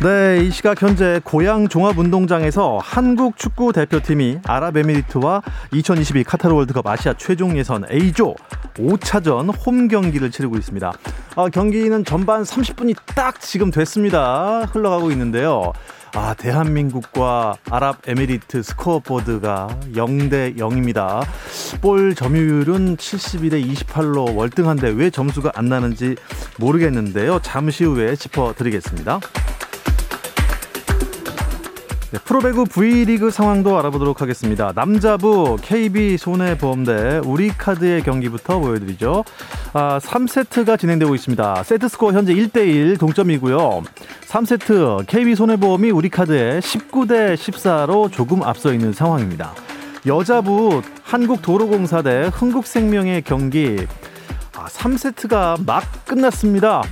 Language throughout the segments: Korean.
네, 이 시각 현재 고양 종합운동장에서 한국 축구 대표팀이 아랍에미리트와 2022 카타르 월드컵 아시아 최종 예선 A조 5차전 홈 경기를 치르고 있습니다. 아, 경기는 전반 30분이 딱 지금 됐습니다. 흘러가고 있는데요. 아, 대한민국과 아랍에미리트 스코어보드가 0대 0입니다. 볼 점유율은 72대 28로 월등한데 왜 점수가 안 나는지 모르겠는데요. 잠시 후에 짚어드리겠습니다. 네, 프로배구 V리그 상황도 알아보도록 하겠습니다. 남자부 KB 손해보험대 우리카드의 경기부터 보여드리죠. 아, 3세트가 진행되고 있습니다. 세트스코어 현재 1대1 동점이고요. 3세트 KB 손해보험이 우리카드에 19대 14로 조금 앞서 있는 상황입니다. 여자부 한국도로공사 대 흥국생명의 경기 아, 3세트가 막 끝났습니다.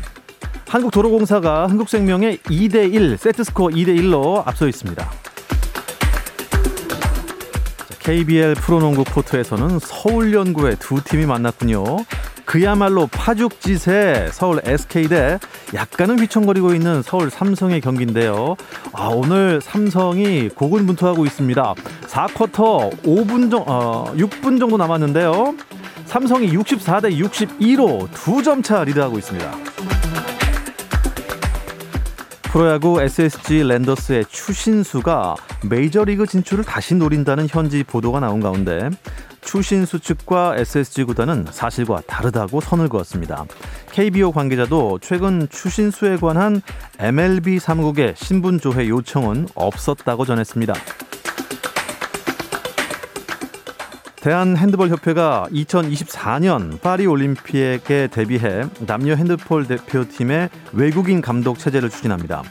한국도로공사가 한국생명의 2대1 세트스코어 2대1로 앞서 있습니다. KBL 프로농구 코트에서는 서울연구의 두 팀이 만났군요. 그야말로 파죽지세 서울 SK 대 약간은 휘청거리고 있는 서울 삼성의 경기인데요. 아, 오늘 삼성이 고군분투하고 있습니다. 4쿼터 5분 정, 어, 6분 정도 남았는데요. 삼성이 64대 62로 두 점 차 리드하고 있습니다. 프로야구 SSG 랜더스의 추신수가 메이저리그 진출을 다시 노린다는 현지 보도가 나온 가운데 추신수 측과 SSG 구단은 사실과 다르다고 선을 그었습니다. KBO 관계자도 최근 추신수에 관한 MLB 사무국의 신분 조회 요청은 없었다고 전했습니다. 대한 핸드볼 협회가 2024년 파리 올림픽에 대비해 남녀 핸드볼 대표팀의 외국인 감독 체제를 추진합니다.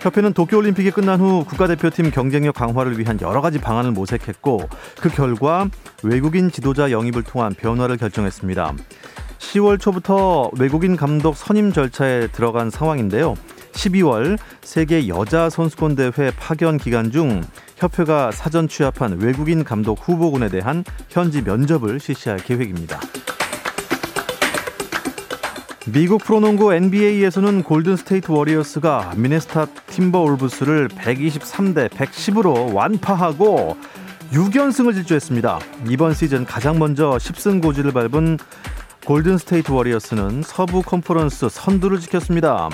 협회는 도쿄 올림픽이 끝난 후 국가대표팀 경쟁력 강화를 위한 여러 가지 방안을 모색했고 그 결과 외국인 지도자 영입을 통한 변화를 결정했습니다. 10월 초부터 외국인 감독 선임 절차에 들어간 상황인데요. 12월 세계 여자 선수권 대회 파견 기간 중 협회가 사전 취합한 외국인 감독 후보군에 대한 현지 면접을 실시할 계획입니다. 미국 프로농구 NBA에서는 골든 스테이트 워리어스가 미네소타 팀버울브스를 123대 110으로 완파하고 6연승을 질주했습니다. 이번 시즌 가장 먼저 10승 고지를 밟은 골든 스테이트 워리어스는 서부 컨퍼런스 선두를 지켰습니다.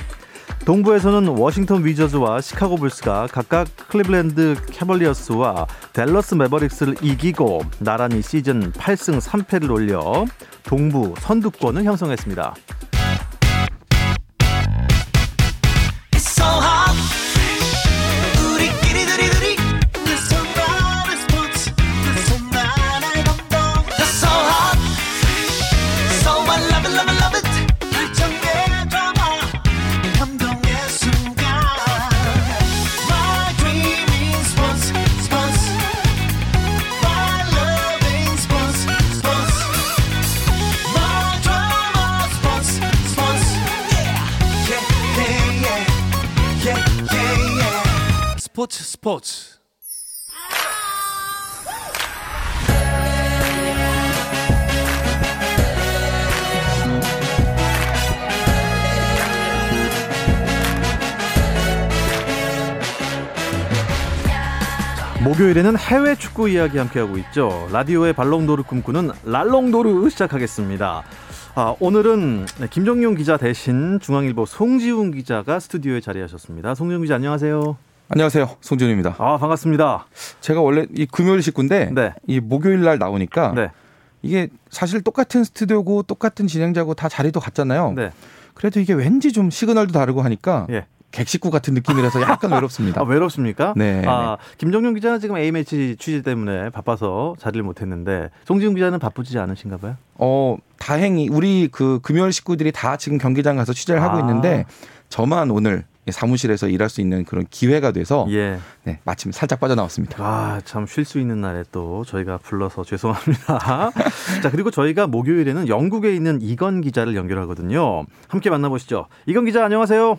동부에서는 워싱턴 위저즈와 시카고 불스가 각각 클리블랜드 캐벌리어스와 댈러스 매버릭스를 이기고 나란히 시즌 8승 3패를 올려 동부 선두권을 형성했습니다. 스포츠 목요일에는 해외 축구 이야기 함께하고 있죠. 라디오의 발롱도르 꿈꾸는 랄롱도르 시작하겠습니다. 아, 오늘은 김정용 기자 대신 중앙일보 송지훈 기자가 스튜디오에 자리하셨습니다. 송지훈 기자 안녕하세요. 안녕하세요. 송지훈입니다. 아, 반갑습니다. 제가 원래 이 금요일 식구인데 네. 이 목요일 날 나오니까 네. 이게 사실 똑같은 스튜디오고 똑같은 진행자고 다 자리도 같잖아요. 네. 그래도 이게 왠지 좀 시그널도 다르고 하니까 예. 객식구 같은 느낌이라서 약간 외롭습니다. 아, 외롭습니까? 네. 아, 김정용 기자는 지금 A매치 취재 때문에 바빠서 자리를 못했는데 송지훈 기자는 바쁘지 않으신가 봐요? 어, 다행히 우리 그 금요일 식구들이 다 지금 경기장 가서 취재를 하고 아. 있는데 저만 오늘 사무실에서 일할 수 있는 그런 기회가 돼서 예. 네, 마침 살짝 빠져나왔습니다. 아, 참 쉴 수 있는 날에 또 저희가 불러서 죄송합니다. 자, 그리고 저희가 목요일에는 영국에 있는 이건 기자를 연결하거든요. 함께 만나보시죠. 이건 기자 안녕하세요.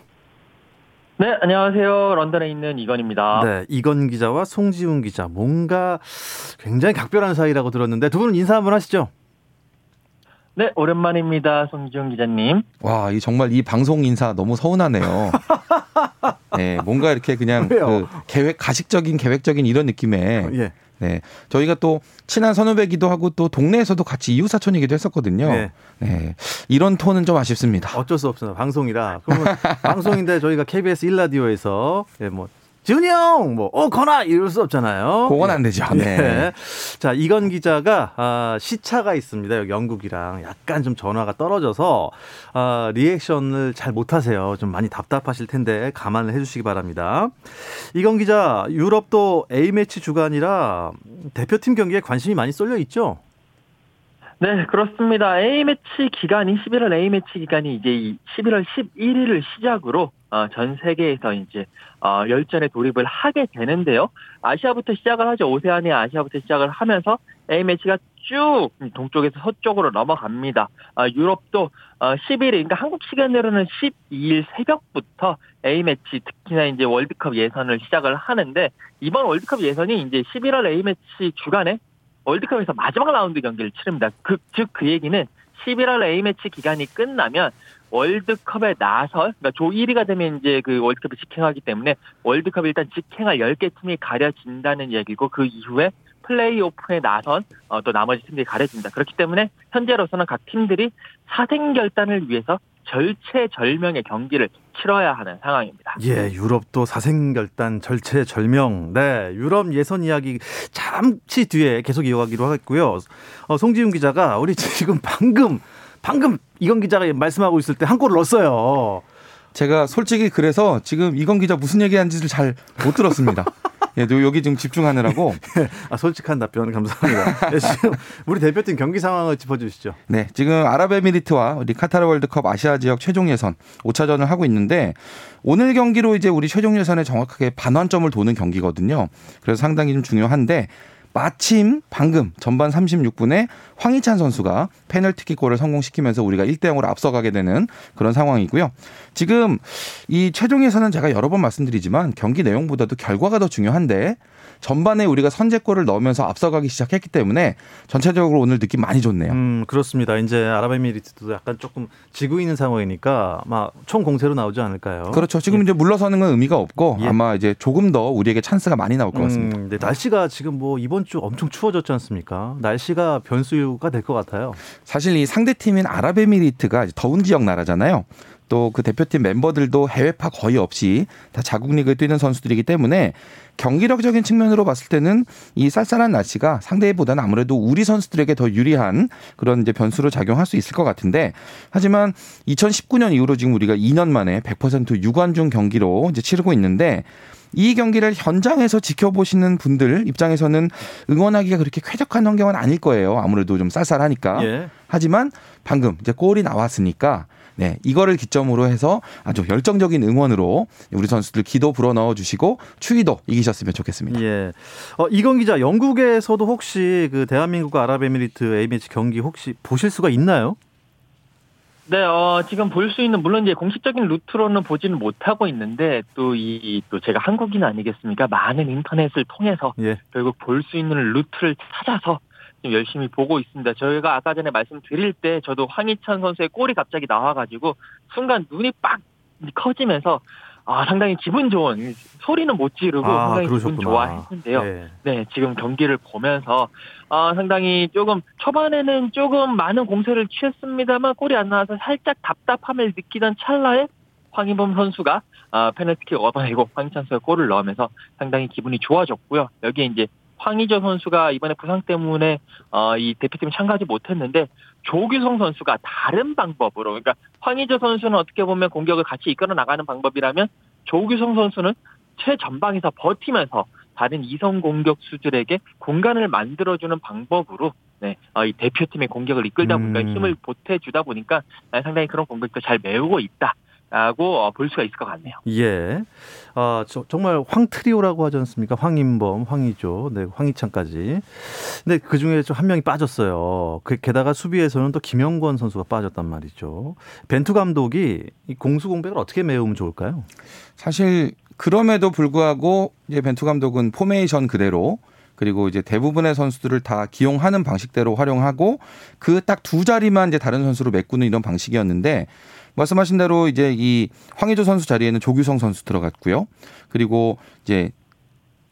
네, 안녕하세요. 런던에 있는 이건입니다. 네, 이건 기자와 송지훈 기자 뭔가 굉장히 각별한 사이라고 들었는데 두 분은 인사 한번 하시죠. 네, 오랜만입니다. 송지훈 기자님. 와, 이 정말 이 방송 인사 너무 서운하네요. 네, 뭔가 이렇게 그냥? 그 계획 가식적인 계획적인 이런 느낌에 예. 네. 저희가 또 친한 선후배기도 하고 또 동네에서도 같이 이웃 사촌이기도 했었거든요. 네. 네. 이런 톤은 좀 아쉽습니다. 어쩔 수 없어요. 방송이라. 그러면 방송인데 저희가 KBS 1라디오에서 예, 뭐 지훈이 형, 뭐, 어, 거나! 이럴 수 없잖아요. 그건 안 되죠. 네. 네. 자, 이건 기자가, 아, 시차가 있습니다. 여기 영국이랑 약간 좀 전화가 떨어져서, 아, 리액션을 잘 못하세요. 좀 많이 답답하실 텐데, 감안을 해주시기 바랍니다. 이건 기자, 유럽도 A매치 주간이라 대표팀 경기에 관심이 많이 쏠려 있죠? 네, 그렇습니다. A매치 기간이, 11월 A매치 기간이 이제 이 11월 11일을 시작으로 어, 전 세계에서 이제 어, 열전에 돌입을 하게 되는데요. 아시아부터 시작을 하죠. 오세아니아 아시아부터 시작을 하면서 A매치가 쭉 동쪽에서 서쪽으로 넘어갑니다. 어, 유럽도 어, 11일, 그러니까 한국 시간으로는 12일 새벽부터 A매치, 특히나 이제 월드컵 예선을 시작을 하는데, 이번 월드컵 예선이 이제 11월 A매치 주간에 월드컵에서 마지막 라운드 경기를 치릅니다. 그, 즉, 그 얘기는 11월 A매치 기간이 끝나면 월드컵에 나설, 그러니까 조 1위가 되면 이제 그 월드컵이 직행하기 때문에 월드컵 일단 직행할 10개 팀이 가려진다는 얘기고 그 이후에 플레이오프에 나선 어, 또 나머지 팀들이 가려진다. 그렇기 때문에 현재로서는 각 팀들이 사생 결단을 위해서 절체절명의 경기를 치러야 하는 상황입니다. 예, 유럽도 사생결단 절체절명. 네, 유럽 예선 이야기 잠시 뒤에 계속 이어가기로 하겠고요. 어, 송지훈 기자가 우리 지금 방금 방금 이건 기자가 말씀하고 있을 때 한 골을 넣었어요. 제가 솔직히 그래서 지금 이건 기자 무슨 얘기하는지를 잘 못 들었습니다. 예, 또 여기 지금 집중하느라고. 아, 솔직한 답변 감사합니다. 네, 지금 우리 대표팀 경기 상황을 짚어주시죠. 네, 지금 아랍에미리트와 우리 카타르 월드컵 아시아 지역 최종 예선 5차전을 하고 있는데 오늘 경기로 이제 우리 최종 예선에 정확하게 반환점을 도는 경기거든요. 그래서 상당히 좀 중요한데 마침 방금 전반 36분에 황희찬 선수가 페널티킥골을 성공시키면서 우리가 1대 0으로 앞서가게 되는 그런 상황이고요. 지금 이 최종에서는 제가 여러 번 말씀드리지만 경기 내용보다도 결과가 더 중요한데 전반에 우리가 선제골을 넣으면서 앞서가기 시작했기 때문에 전체적으로 오늘 느낌 많이 좋네요. 음, 그렇습니다. 이제 아랍에미리트도 약간 조금 지고 있는 상황이니까 아마 총 공세로 나오지 않을까요? 그렇죠. 지금 이제 물러서는 건 의미가 없고 예. 아마 이제 조금 더 우리에게 찬스가 많이 나올 것 같습니다. 음, 네, 날씨가 지금 뭐 이번 주 엄청 추워졌지 않습니까? 날씨가 변수가 될 것 같아요. 사실 이 상대 팀인 아랍에미리트가 더운 지역 나라잖아요. 또 그 대표팀 멤버들도 해외파 거의 없이 다 자국 리그에 뛰는 선수들이기 때문에 경기력적인 측면으로 봤을 때는 이 쌀쌀한 날씨가 상대보다는 아무래도 우리 선수들에게 더 유리한 그런 이제 변수로 작용할 수 있을 것 같은데 하지만 2019년 이후로 지금 우리가 2년 만에 100% 유관중 경기로 이제 치르고 있는데 이 경기를 현장에서 지켜보시는 분들 입장에서는 응원하기가 그렇게 쾌적한 환경은 아닐 거예요. 아무래도 좀 쌀쌀하니까. 예. 하지만 방금 이제 골이 나왔으니까 네, 이거를 기점으로 해서 아주 열정적인 응원으로 우리 선수들 기도 불어 넣어 주시고 추위도 이기셨으면 좋겠습니다. 예. 어, 이건 기자, 영국에서도 혹시 그 대한민국과 아랍에미리트 A매치 경기 혹시 보실 수가 있나요? 네, 어, 지금 볼 수 있는, 물론 이제 공식적인 루트로는 보지는 못하고 있는데, 또 이, 또 제가 한국인 아니겠습니까? 많은 인터넷을 통해서 예. 결국 볼 수 있는 루트를 찾아서 지금 열심히 보고 있습니다. 저희가 아까 전에 말씀드릴 때 저도 황희찬 선수의 골이 갑자기 나와가지고 순간 눈이 빡 커지면서 아, 상당히 기분 좋은, 소리는 못 지르고 아, 상당히 기분 그러셨구나. 좋아했는데요. 예. 네, 지금 경기를 보면서 아, 상당히 조금 초반에는 조금 많은 공세를 취했습니다만 골이 안 나와서 살짝 답답함을 느끼던 찰나에 황희범 선수가 아, 페널티킥 얻어내고 황희찬 선수가 골을 넣으면서 상당히 기분이 좋아졌고요. 여기에 이제 황희조 선수가 이번에 부상 때문에 어, 이 대표팀에 참가하지 못했는데 조규성 선수가 다른 방법으로 그러니까 황희조 선수는 어떻게 보면 공격을 같이 이끌어 나가는 방법이라면 조규성 선수는 최전방에서 버티면서 다른 이성 공격 수들에게 공간을 만들어주는 방법으로 네, 어, 이 대표팀의 공격을 이끌다 보니까 음. 힘을 보태주다 보니까 아, 상당히 그런 공백도 잘 메우고 있다 라고 어, 볼 수가 있을 것 같네요. 예. 아, 저, 정말 황트리오라고 하지 않습니까? 황인범, 황의조, 네, 황희찬까지. 근데 그 중에 좀한 명이 빠졌어요. 그, 게다가 수비에서는 또 김영권 선수가 빠졌단 말이죠. 벤투 감독이 이 공수 공백을 어떻게 메우면 좋을까요? 사실 그럼에도 불구하고 이제 벤투 감독은 포메이션 그대로 그리고 이제 대부분의 선수들을 다 기용하는 방식대로 활용하고 그 딱 두 자리만 이제 다른 선수로 메꾸는 이런 방식이었는데 말씀하신 대로 이제 이 황의조 선수 자리에는 조규성 선수 들어갔고요. 그리고 이제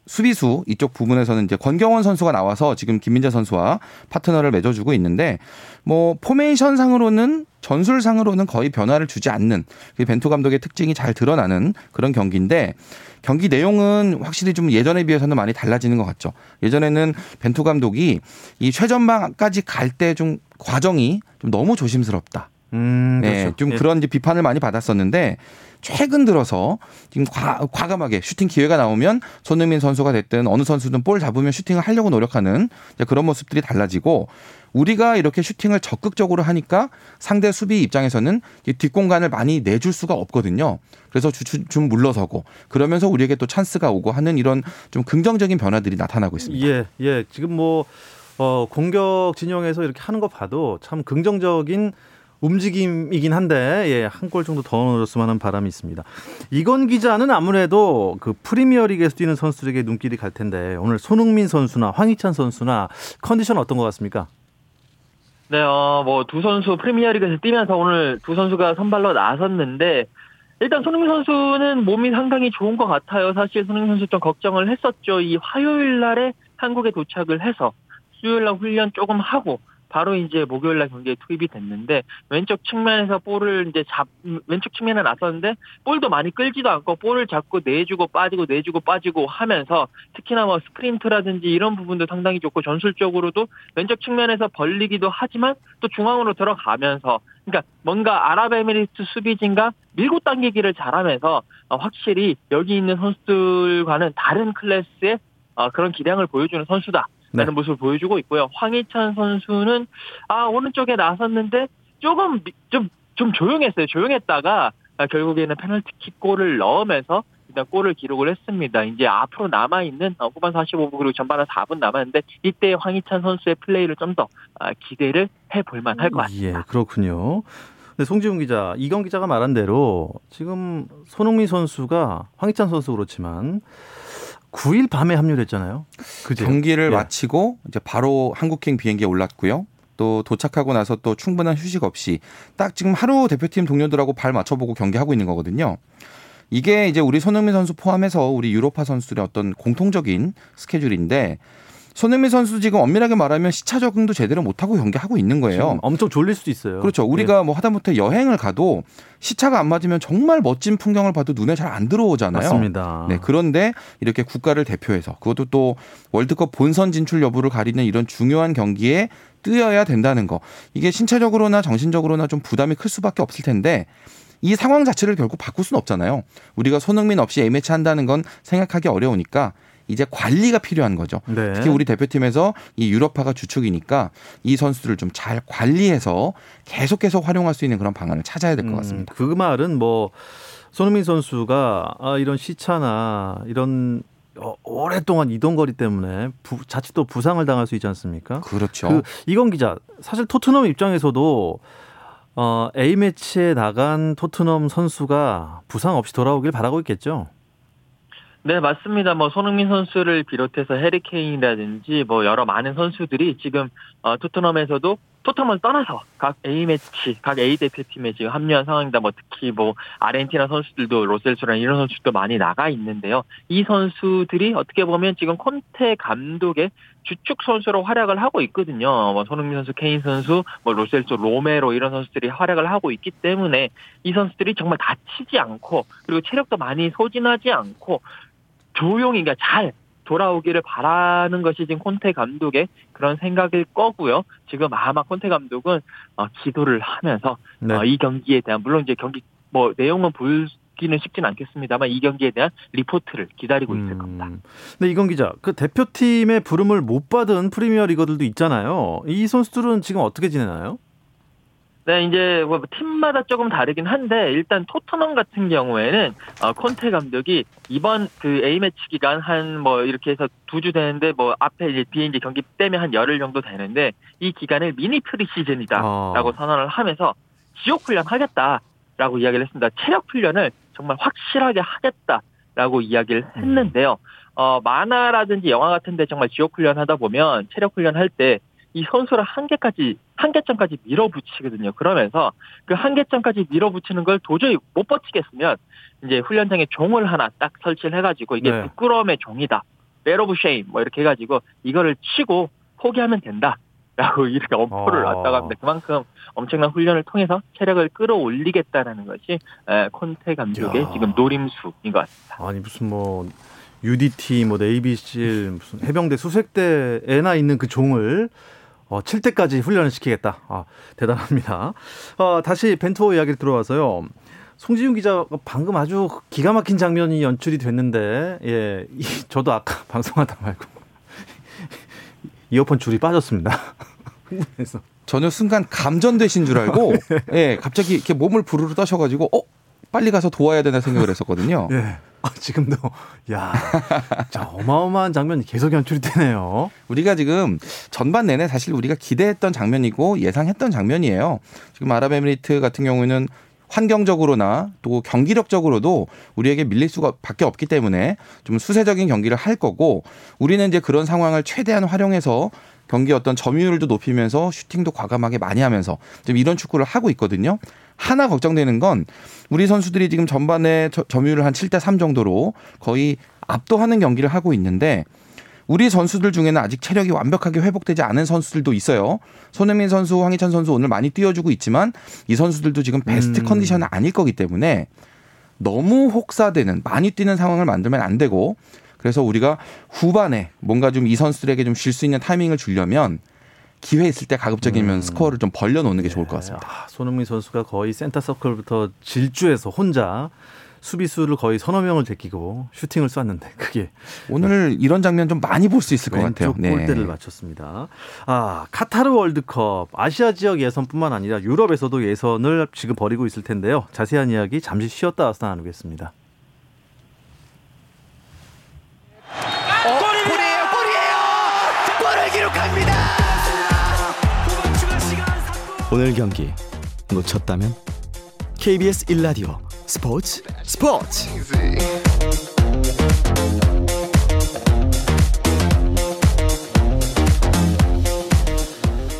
수비수 이쪽 부분에서는 이제 권경원 선수가 나와서 지금 김민재 선수와 파트너를 맺어주고 있는데 뭐 포메이션 상으로는 전술 상으로는 거의 변화를 주지 않는 그 벤투 감독의 특징이 잘 드러나는 그런 경기인데 경기 내용은 확실히 좀 예전에 비해서는 많이 달라지는 것 같죠. 예전에는 벤투 감독이 이 최전방까지 갈 때 좀 과정이 좀 너무 조심스럽다. 음, 네, 그렇죠. 좀 예. 그런 이제 비판을 많이 받았었는데 최근 들어서 지금 과, 과감하게 슈팅 기회가 나오면 손흥민 선수가 됐든 어느 선수든 볼 잡으면 슈팅을 하려고 노력하는 그런 모습들이 달라지고 우리가 이렇게 슈팅을 적극적으로 하니까 상대 수비 입장에서는 이 뒷공간을 많이 내줄 수가 없거든요. 그래서 좀 물러서고 그러면서 우리에게 또 찬스가 오고 하는 이런 좀 긍정적인 변화들이 나타나고 있습니다. 예, 예. 지금 뭐, 어, 공격 진영에서 이렇게 하는 거 봐도 참 긍정적인 움직임이긴 한데, 예, 한 골 정도 더 넣어줬으면 하는 바람이 있습니다. 이건 기자는 아무래도 그 프리미어 리그에서 뛰는 선수들에게 눈길이 갈 텐데, 오늘 손흥민 선수나 황희찬 선수나 컨디션 어떤 것 같습니까? 네, 어, 뭐, 두 선수 프리미어리그에서 뛰면서 오늘 두 선수가 선발로 나섰는데, 일단 손흥민 선수는 몸이 상당히 좋은 것 같아요. 사실 손흥민 선수 좀 걱정을 했었죠. 이 화요일 날에 한국에 도착을 해서 수요일 날 훈련 조금 하고, 바로 이제 목요일 날 경기에 투입이 됐는데, 왼쪽 측면에서 볼을 이제 잡, 왼쪽 측면에 나섰는데, 볼도 많이 끌지도 않고, 볼을 잡고 내주고 빠지고 내주고 빠지고 하면서, 특히나 뭐 스프린트라든지 이런 부분도 상당히 좋고, 전술적으로도 왼쪽 측면에서 벌리기도 하지만 또 중앙으로 들어가면서 그러니까 뭔가 아랍에미리트 수비진과 밀고 당기기를 잘하면서 어, 확실히 여기 있는 선수들과는 다른 클래스의 어, 그런 기량을 보여주는 선수다. 네. 라는 모습을 보여주고 있고요. 황희찬 선수는 아 오른쪽에 나섰는데 조금 미- 좀, 좀 조용했어요. 조용했다가 아, 결국에는 페널티킥 골을 넣으면서 일단 골을 기록을 했습니다. 이제 앞으로 남아 있는 어, 후반 45분 그리고 전반 한 4분 남았는데 이때 황희찬 선수의 플레이를 좀 더 아, 기대를 해볼 만할 것 같습니다. 예, 그렇군요. 근데 송지훈 기자, 이경 기자가 말한 대로 지금 손흥민 선수가 황희찬 선수 그렇지만 9일 밤에 합류했잖아요. 그죠? 경기를 예. 마치고 이제 바로 한국행 비행기에 올랐고요. 또 도착하고 나서 또 충분한 휴식 없이 딱 지금 하루 대표팀 동료들하고 발 맞춰보고 경기하고 있는 거거든요. 이게 이제 우리 손흥민 선수 포함해서 우리 유로파 선수들의 어떤 공통적인 스케줄인데 손흥민 선수 지금 엄밀하게 말하면 시차 적응도 제대로 못하고 경기하고 있는 거예요. 엄청 졸릴 수도 있어요. 그렇죠. 우리가 뭐 하다못해 여행을 가도 시차가 안 맞으면 정말 멋진 풍경을 봐도 눈에 잘안 예, 들어오잖아요. 맞습니다. 네, 그런데 이렇게 국가를 대표해서 그것도 또 월드컵 본선 진출 여부를 가리는 이런 중요한 경기에 뛰어야 된다는 거. 이게 신체적으로나 정신적으로나 좀 부담이 클 수밖에 없을 텐데 이 상황 자체를 결국 바꿀 수는 없잖아요. 우리가 손흥민 없이 A매치 한다는 건 생각하기 어려우니까 이제 관리가 필요한 거죠. 네. 특히 우리 대표팀에서 이 유럽파가 주축이니까 이 선수들을 좀 잘 관리해서 계속해서 활용할 수 있는 그런 방안을 찾아야 될 것 같습니다. 음, 그 말은 뭐 손흥민 선수가 아, 이런 시차나 이런 어, 오랫동안 이동 거리 때문에 부, 자칫 또 부상을 당할 수 있지 않습니까? 그렇죠. 그 이건 기자 사실 토트넘 입장에서도 어, A 매치에 나간 토트넘 선수가 부상 없이 돌아오길 바라고 있겠죠. 네, 맞습니다. 뭐 손흥민 선수를 비롯해서 해리 케인이라든지 뭐 여러 많은 선수들이 지금 어, 토트넘에서도 토트넘을 떠나서 각 A 매치, 각 A 대표팀에 지금 합류한 상황이다. 뭐 특히 뭐 아르헨티나 선수들도 로셀소랑 이런 선수도 많이 나가 있는데요. 이 선수들이 어떻게 보면 지금 콘테 감독의 주축 선수로 활약을 하고 있거든요. 뭐 손흥민 선수, 케인 선수, 뭐 로셀소, 로메로 이런 선수들이 활약을 하고 있기 때문에 이 선수들이 정말 다치지 않고 그리고 체력도 많이 소진하지 않고 조용히 그러니까 잘 돌아오기를 바라는 것이 지금 콘테 감독의 그런 생각일 거고요. 지금 아마 콘테 감독은 어, 기도를 하면서 네. 어, 이 경기에 대한 물론 이제 경기 뭐 내용은 볼 듣기는 쉽진 않겠습니다만 이 경기에 대한 리포트를 기다리고 있을 겁니다. 음. 근데 이건 기자, 그 대표팀의 부름을 못 받은 프리미어 리거들도 있잖아요. 이 선수들은 지금 어떻게 지내나요? 네, 이제 뭐 팀마다 조금 다르긴 한데 일단 토트넘 같은 경우에는 어, 콘테 감독이 이번 그 A 매치 기간 한 뭐 이렇게 해서 두 주 되는데 뭐 앞에 이제 뒤에 이제 경기 빼면 한 열흘 정도 되는데 이 기간을 미니 pre-season이다라고 어. 선언을 하면서 지옥 훈련 하겠다라고 이야기를 했습니다. 체력 훈련을 정말 확실하게 하겠다라고 이야기를 했는데요. 어 만화라든지 영화 같은데 정말 지옥 훈련 하다 보면 체력 훈련 할 때 이 선수를 한계까지 한계점까지 밀어붙이거든요. 그러면서 그 한계점까지 밀어붙이는 걸 도저히 못 버티겠으면 이제 훈련장에 종을 하나 딱 설치를 해가지고 이게 네. 부끄러움의 종이다. bell of shame 뭐 이렇게 해가지고 이거를 치고 포기하면 된다. 라고 이렇게 엄포를 어. 놨다고 합니다. 그만큼 엄청난 훈련을 통해서 체력을 끌어올리겠다라는 것이 에, 콘테 감독의 야. 지금 노림수인 것 같습니다. 아니 무슨 뭐 UDT 뭐 네이비실 무슨 해병대 수색대에나 있는 그 종을 어, 칠 때까지 훈련을 시키겠다. 아, 대단합니다. 어, 다시 벤투어 이야기를 들어와서요. 송지훈 기자가 방금 아주 기가 막힌 장면이 연출이 됐는데, 예, 이, 저도 아까 방송하다 말고 이어폰 줄이 빠졌습니다. 흥분해서. 전혀 순간 감전되신 줄 알고 예 갑자기 이렇게 몸을 부르르 떠셔가지고 어 빨리 가서 도와야 되나 생각을 했었거든요. 예. 아, 지금도 야, 자 어마어마한 장면이 계속 연출이 되네요. 우리가 지금 전반 내내 사실 우리가 기대했던 장면이고 예상했던 장면이에요. 지금 아랍에미리트 같은 경우는 환경적으로나 또 경기력적으로도 우리에게 밀릴 수가 밖에 없기 때문에 좀 수세적인 경기를 할 거고 우리는 이제 그런 상황을 최대한 활용해서 경기 어떤 점유율도 높이면서 슈팅도 과감하게 많이 하면서 좀 이런 축구를 하고 있거든요. 하나 걱정되는 건 우리 선수들이 지금 전반에 저- 점유율을 한 7대 3 정도로 거의 압도하는 경기를 하고 있는데 우리 선수들 중에는 아직 체력이 완벽하게 회복되지 않은 선수들도 있어요. 손흥민 선수, 황희찬 선수 오늘 많이 뛰어주고 있지만 이 선수들도 지금 베스트 음. 컨디션은 아닐 거기 때문에 너무 혹사되는 많이 뛰는 상황을 만들면 안 되고 그래서 우리가 후반에 뭔가 좀 이 선수들에게 좀 쉴 수 있는 타이밍을 주려면 기회 있을 때 가급적이면 음. 스코어를 좀 벌려놓는 게 좋을 것 같습니다. 아, 손흥민 선수가 거의 센터 서클부터 질주해서 혼자 수비수를 거의 서너 명을 제끼고 슈팅을 쐈는데 그게 오늘 이런 장면 좀 많이 볼 수 있을 것 같아요. 왼쪽 골대를 맞췄습니다. 아 카타르 월드컵 아시아 지역 예선뿐만 아니라 유럽에서도 예선을 지금 벌이고 있을 텐데요. 자세한 이야기 잠시 쉬었다 와서 나누겠습니다. 오늘 경기 놓쳤다면 KBS 1라디오 스포츠 스포츠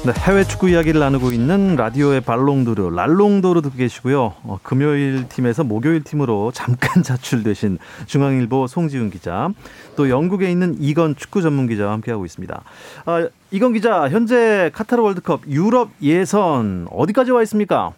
네, 해외 축구 이야기를 나누고 있는 라디오의 발롱도르, 랄롱도르 듣고 계시고요. 어, 금요일 팀에서 목요일 팀으로 잠깐 자출되신 중앙일보 송지훈 기자, 또 영국에 있는 이건 축구 전문 기자와 함께하고 있습니다. 아, 이건 기자, 현재 카타르 월드컵 유럽 예선 어디까지 와 있습니까?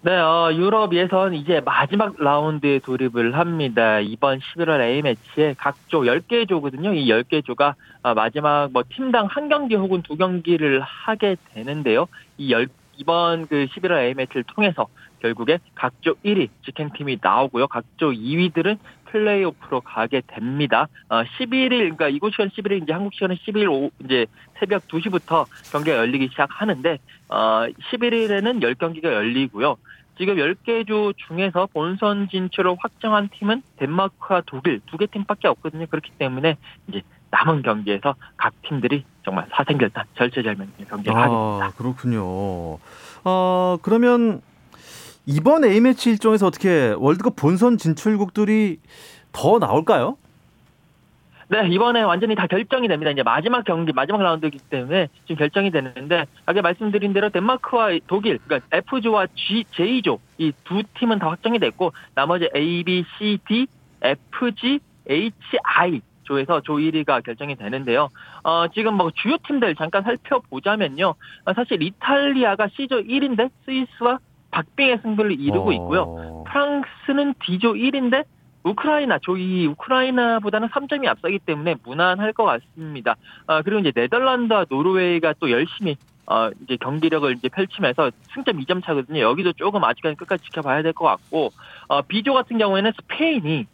네, 어, 유럽 예선 이제 마지막 라운드에 돌입을 합니다. 이번 11월 A매치에 각조 10개 조거든요. 이 10개 조가 어, 마지막 뭐 팀당 한 경기 혹은 두 경기를 하게 되는데요. 이 열, 이번 그 11월 A매치를 통해서 결국에 각조 1위 직행팀이 나오고요. 각조 2위들은 플레이오프로 가게 됩니다. 어, 11일, 그러니까 이곳 시간 11일, 이제 한국 시간은 11일 오후, 이제 새벽 2시부터 경기가 열리기 시작하는데, 어, 11일에는 10경기가 열리고요. 지금 10개 조 중에서 본선 진출을 확정한 팀은 덴마크와 독일 두 개 팀밖에 없거든요. 그렇기 때문에 이제 남은 경기에서 각 팀들이 정말 사생결단 절체절명의 경기를. 아, 그렇군요. 어, 그러면 이번 A매치 일정에서 어떻게 월드컵 본선 진출국들이 더 나올까요? 네, 이번에 완전히 다 결정이 됩니다. 이제 마지막 경기, 마지막 라운드이기 때문에 지금 결정이 되는데, 아까 말씀드린 대로 덴마크와 독일, 그러니까 F조와 G, J조, 이 두 팀은 다 확정이 됐고, 나머지 A, B, C, D, F, G, H, I, 조에서 조 1위가 결정이 되는데요. 어, 지금 뭐 주요 팀들 잠깐 살펴보자면요. 어, 사실 이탈리아가 C조 1인데 스위스와 박빙의 승부를 이루고 어, 있고요. 프랑스는 D조 1인데 우크라이나 조이 우크라이나보다는 3점이 앞서기 때문에 무난할 것 같습니다. 아, 그리고 이제 네덜란드와 노르웨이가 또 열심히 어, 이제 경기력을 이제 펼치면서 승점 2점 차거든요. 여기도 조금 아직까지 끝까지 지켜봐야 될 것 같고, 어, B조 같은 경우에는 스페인이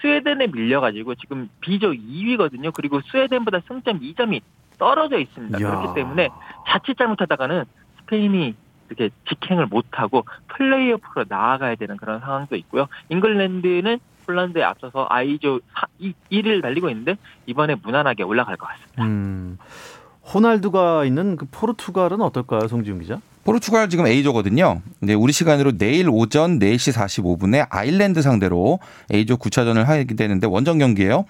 스웨덴에 밀려가지고 지금 B조 2위거든요. 그리고 스웨덴보다 승점 2점이 떨어져 있습니다. 이야. 그렇기 때문에 자칫 잘못하다가는 스페인이 이렇게 직행을 못하고 플레이오프로 나아가야 되는 그런 상황도 있고요. 잉글랜드는 폴란드에 앞서서 I조 1위를 달리고 있는데 이번에 무난하게 올라갈 것 같습니다. 음, 호날두가 있는 그 포르투갈은 어떨까요, 송지훈 기자? 포르투갈 지금 A조거든요. 네, 우리 시간으로 내일 오전 4시 45분에 아일랜드 상대로 A조 9차전을 하게 되는데 원정 경기예요.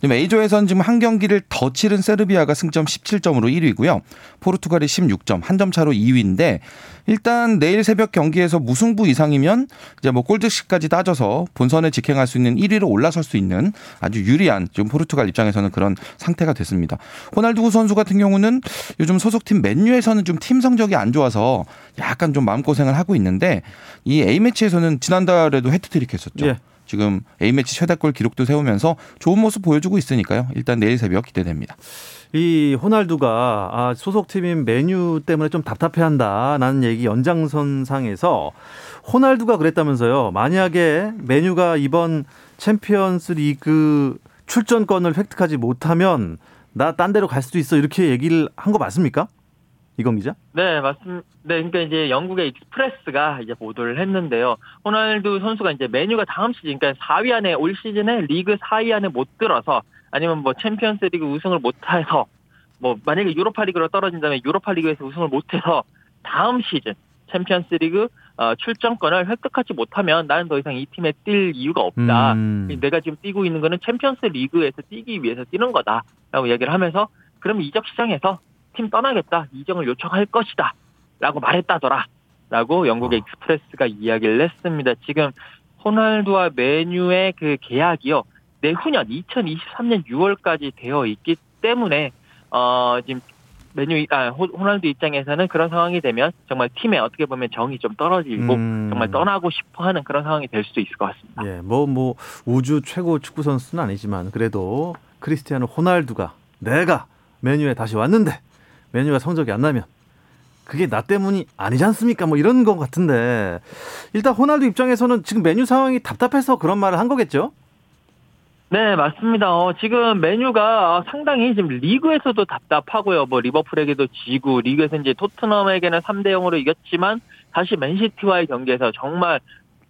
지금 A조에서는 지금 한 경기를 더 치른 세르비아가 승점 17점으로 1위고요. 포르투갈이 16점, 한 점 차로 2위인데 일단 내일 새벽 경기에서 무승부 이상이면 이제 뭐 골드식까지 따져서 본선에 직행할 수 있는 1위로 올라설 수 있는 아주 유리한 지금 포르투갈 입장에서는 그런 상태가 됐습니다. 호날두 선수 같은 경우는 요즘 소속팀 맨유에서는 좀 팀 성적이 안 좋아서 약간 좀 마음고생을 하고 있는데 이 A매치에서는 지난달에도 해트트릭 했었죠. 예. 지금 A매치 최다골 기록도 세우면서 좋은 모습 보여주고 있으니까요. 일단 내일 새벽 기대됩니다. 이 호날두가 아, 소속팀인 맨유 때문에 좀 답답해한다라는 얘기 연장선상에서 호날두가 그랬다면서요. 만약에 맨유가 이번 챔피언스 리그 출전권을 획득하지 못하면 나 딴 데로 갈 수도 있어 이렇게 얘기를 한 거 맞습니까? 기자? 네, 맞습니다. 네, 그러니까 이제 영국의 익스프레스가 이제 보도를 했는데요. 호날두 선수가 이제 맨유가 다음 시즌, 그러니까 4위 안에 올 시즌에 리그 4위 안에 못 들어서 아니면 뭐 챔피언스리그 우승을 못해서 뭐 만약에 유로파리그로 떨어진다면 유로파리그에서 우승을 못해서 다음 시즌 챔피언스리그 어, 출전권을 획득하지 못하면 나는 더 이상 이 팀에 뛸 이유가 없다. 음. 내가 지금 뛰고 있는 거는 챔피언스 리그에서 뛰기 위해서 뛰는 거다라고 얘기를 하면서 그럼 이적 시장에서 팀 떠나겠다 이적을 요청할 것이다 라고 말했다더라 라고 영국의 어. 익스프레스가 이야기를 했습니다. 지금 호날두와 맨유의 그 계약이요 내후년 2023년 6월까지 되어 있기 때문에 어 지금 맨유 아 호- 호날두 입장에서는 그런 상황이 되면 정말 팀에 어떻게 보면 정이 좀 떨어지고 음. 정말 떠나고 싶어하는 그런 상황이 될 수도 있을 것 같습니다. 예, 뭐, 뭐, 우주 최고 축구 선수는 아니지만, 그래도 크리스티아노 호날두가 내가 맨유에 다시 왔는데, 맨유가 성적이 안 나면, 그게 나 때문이 아니지 않습니까? 뭐 이런 것 같은데, 일단 호날두 입장에서는 지금 맨유 상황이 답답해서 그런 말을 한 거겠죠? 네, 맞습니다. 어, 지금 맨유가 상당히 지금 리그에서도 답답하고요. 뭐 리버풀에게도 지고 리그에서 이제 토트넘에게는 3대 0으로 이겼지만 다시 맨시티와의 경기에서 정말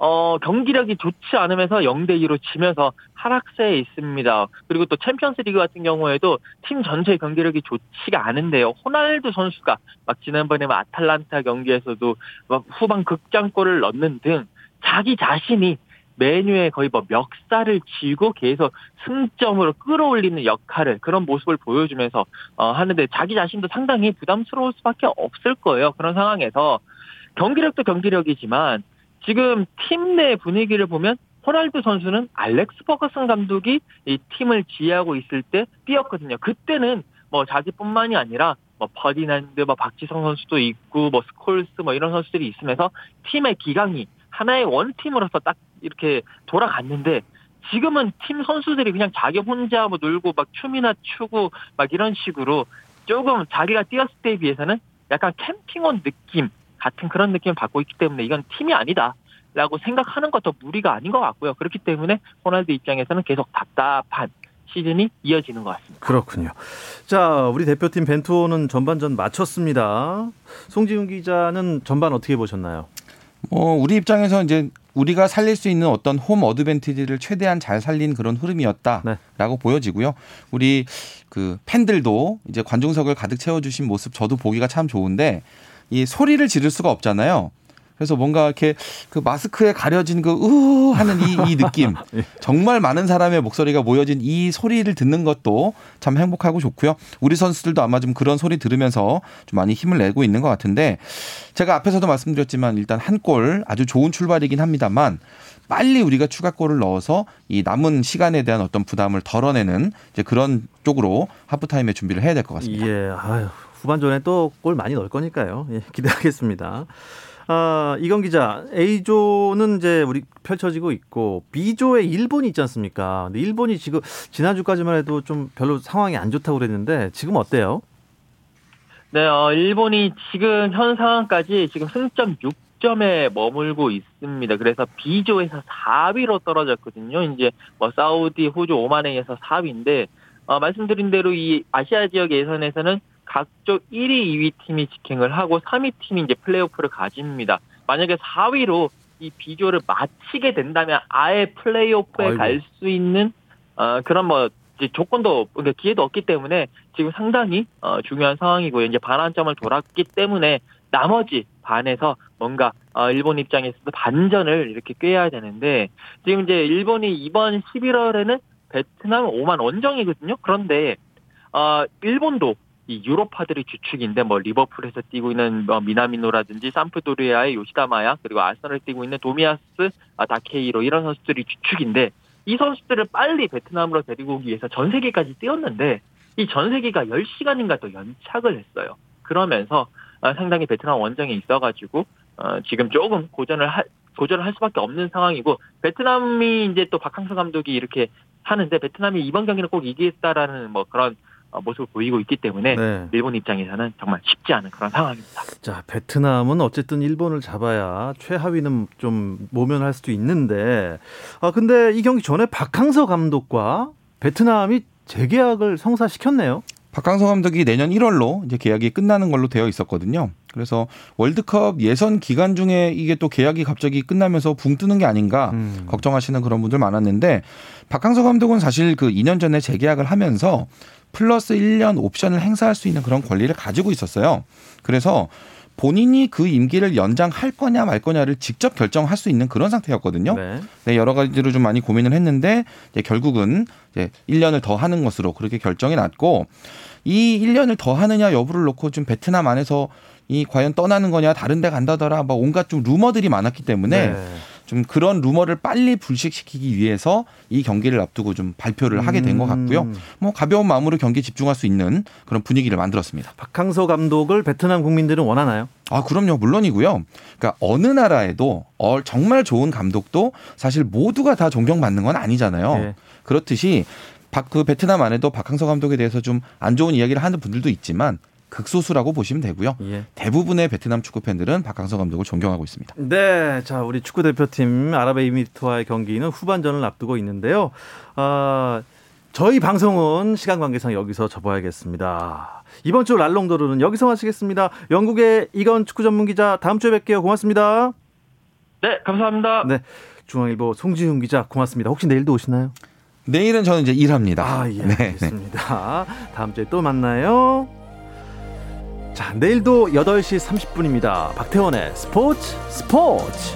어, 경기력이 좋지 않으면서 0대 2로 지면서 하락세에 있습니다. 그리고 또 챔피언스 리그 같은 경우에도 팀 전체의 경기력이 좋지가 않은데요. 호날두 선수가 막 지난번에 막 아탈란타 경기에서도 막 후반 극장골을 넣는 등 자기 자신이 메뉴에 거의 뭐 멱살을 쥐고 계속 승점으로 끌어올리는 역할을 그런 모습을 보여주면서 어, 하는데 자기 자신도 상당히 부담스러울 수밖에 없을 거예요. 그런 상황에서 경기력도 경기력이지만 지금 팀 내 분위기를 보면 호날두 선수는 알렉스 퍼거슨 감독이 이 팀을 지휘하고 있을 때 뛰었거든요. 그때는 뭐 자기뿐만이 아니라 뭐 퍼디난드, 뭐 박지성 선수도 있고 뭐 스콜스 뭐 이런 선수들이 있으면서 팀의 기강이 하나의 one team으로서 딱 이렇게 돌아갔는데 지금은 팀 선수들이 그냥 자기 혼자 뭐 놀고 막 춤이나 추고 막 이런 식으로 조금 자기가 뛰었을 때에 비해서는 약간 캠핑 온 느낌 같은 그런 느낌을 받고 있기 때문에 이건 팀이 아니다. 라고 생각하는 것도 무리가 아닌 것 같고요. 그렇기 때문에 호날두 입장에서는 계속 답답한 시즌이 이어지는 것 같습니다. 그렇군요. 자, 우리 대표팀 벤투호는 전반전 마쳤습니다. 송지훈 기자는 전반 어떻게 보셨나요? 뭐 우리 입장에서 이제 우리가 살릴 수 있는 어떤 홈 어드밴티지를 최대한 잘 살린 그런 흐름이었다라고 네. 보여지고요. 우리 그 팬들도 이제 관중석을 가득 채워주신 모습 저도 보기가 참 좋은데 이 소리를 지를 수가 없잖아요. 그래서 뭔가 이렇게 그 마스크에 가려진 그으 하는 이, 이 느낌 정말 많은 사람의 목소리가 모여진 이 소리를 듣는 것도 참 행복하고 좋고요. 우리 선수들도 아마 좀 그런 소리 들으면서 좀 많이 힘을 내고 있는 것 같은데 제가 앞에서도 말씀드렸지만 일단 한 골 아주 좋은 출발이긴 합니다만 빨리 우리가 추가골을 넣어서 이 남은 시간에 대한 어떤 부담을 덜어내는 이제 그런 쪽으로 하프타임에 준비를 해야 될 것 같습니다. 예, 아유, 후반전에 또 골 많이 넣을 거니까요. 예, 기대하겠습니다. 아, 이건 기자, A조는 이제 우리 펼쳐지고 있고 B조에 일본이 있지 않습니까? 근데 일본이 지금 지난주까지만 해도 좀 별로 상황이 안 좋다고 그랬는데 지금 어때요? 네, 어, 일본이 지금 현 상황까지 지금 승점 6점에 머물고 있습니다. 그래서 B조에서 4위로 떨어졌거든요. 이제 뭐 사우디, 호주, 오만행에서 4위인데 어, 말씀드린 대로 이 아시아 지역 예선에서는 각조 1위, 2위 팀이 직행을 하고 3위 팀이 이제 플레이오프를 가집니다. 만약에 4위로 이 B조를 마치게 된다면 아예 플레이오프에. 갈 수 있는 어, 그런 뭐 조건도 그러니까 기회도 없기 때문에 지금 상당히 어, 중요한 상황이고요. 이제 반환점을 돌았기 때문에 나머지 반에서 뭔가 어, 일본 입장에서도 반전을 이렇게 꾀해야 되는데 지금 이제 일본이 이번 11월에는 베트남 오만 원정이거든요. 그런데 어, 일본도 이 유로파들이 주축인데 뭐 리버풀에서 뛰고 있는 뭐 미나미노라든지 삼프도리아의 요시다마야 그리고 아스널을 뛰고 있는 도미아스 아, 다케이로 이런 선수들이 주축인데 이 선수들을 빨리 베트남으로 데리고 오기 위해서 전 세계까지 뛰었는데 이 전 세계가 10시간인가 또 연착을 했어요. 그러면서 어, 상당히 베트남 원정에 있어가지고 어, 지금 조금 고전을 할 고전을 할 수밖에 없는 상황이고 베트남이 이제 또 박항서 감독이 이렇게 하는데 베트남이 이번 경기는 꼭 이기겠다라는 뭐 그런 어, 모습을 보이고 있기 때문에 네. 일본 입장에서는 정말 쉽지 않은 그런 상황입니다. 자, 베트남은 어쨌든 일본을 잡아야 최하위는 좀 모면할 수도 있는데, 아, 근데 이 경기 전에 박항서 감독과 베트남이 재계약을 성사시켰네요. 박항서 감독이 내년 1월로 이제 계약이 끝나는 걸로 되어 있었거든요. 그래서 월드컵 예선 기간 중에 이게 또 계약이 갑자기 끝나면서 붕 뜨는 게 아닌가 음. 걱정하시는 그런 분들 많았는데 박항서 감독은 사실 그 2년 전에 재계약을 하면서 플러스 1년 옵션을 행사할 수 있는 그런 권리를 가지고 있었어요. 그래서 본인이 그 임기를 연장할 거냐 말 거냐를 직접 결정할 수 있는 그런 상태였거든요. 네. 네, 여러 가지로 좀 많이 고민을 했는데 이제 결국은 이제 1년을 더 하는 것으로 그렇게 결정이 났고 이 1년을 더 하느냐 여부를 놓고 좀 베트남 안에서 이 과연 떠나는 거냐 다른 데 간다더라 막 온갖 좀 루머들이 많았기 때문에 네. 좀 그런 루머를 빨리 불식시키기 위해서 이 경기를 앞두고 좀 발표를 하게 된 것 같고요. 음. 뭐 가벼운 마음으로 경기에 집중할 수 있는 그런 분위기를 만들었습니다. 박항서 감독을 베트남 국민들은 원하나요? 아, 그럼요. 물론이고요. 그러니까 어느 나라에도 어, 정말 좋은 감독도 사실 모두가 다 존경받는 건 아니잖아요. 예. 그렇듯이 박, 그 베트남 안에도 박항서 감독에 대해서 좀 안 좋은 이야기를 하는 분들도 있지만 극소수라고 보시면 되고요. 예. 대부분의 베트남 축구 팬들은 박항서 감독을 존경하고 있습니다. 네, 자 우리 축구 대표팀 아랍에미리트와의 경기는 후반전을 앞두고 있는데요. 아, 저희 방송은 시간 관계상 여기서 접어야겠습니다. 이번 주 랄롱도르는 여기서 마치겠습니다. 영국의 이건 축구 전문 기자 다음 주에 뵐게요. 고맙습니다. 네, 감사합니다. 네, 중앙일보 송지훈 기자 고맙습니다. 혹시 내일도 오시나요? 내일은 저는 이제 일합니다. 아, 예, 네, 네. 알겠습니다. 다음 주에 또 만나요. 자, 내일도 8시 30분입니다. 박태원의 스포츠 스포츠.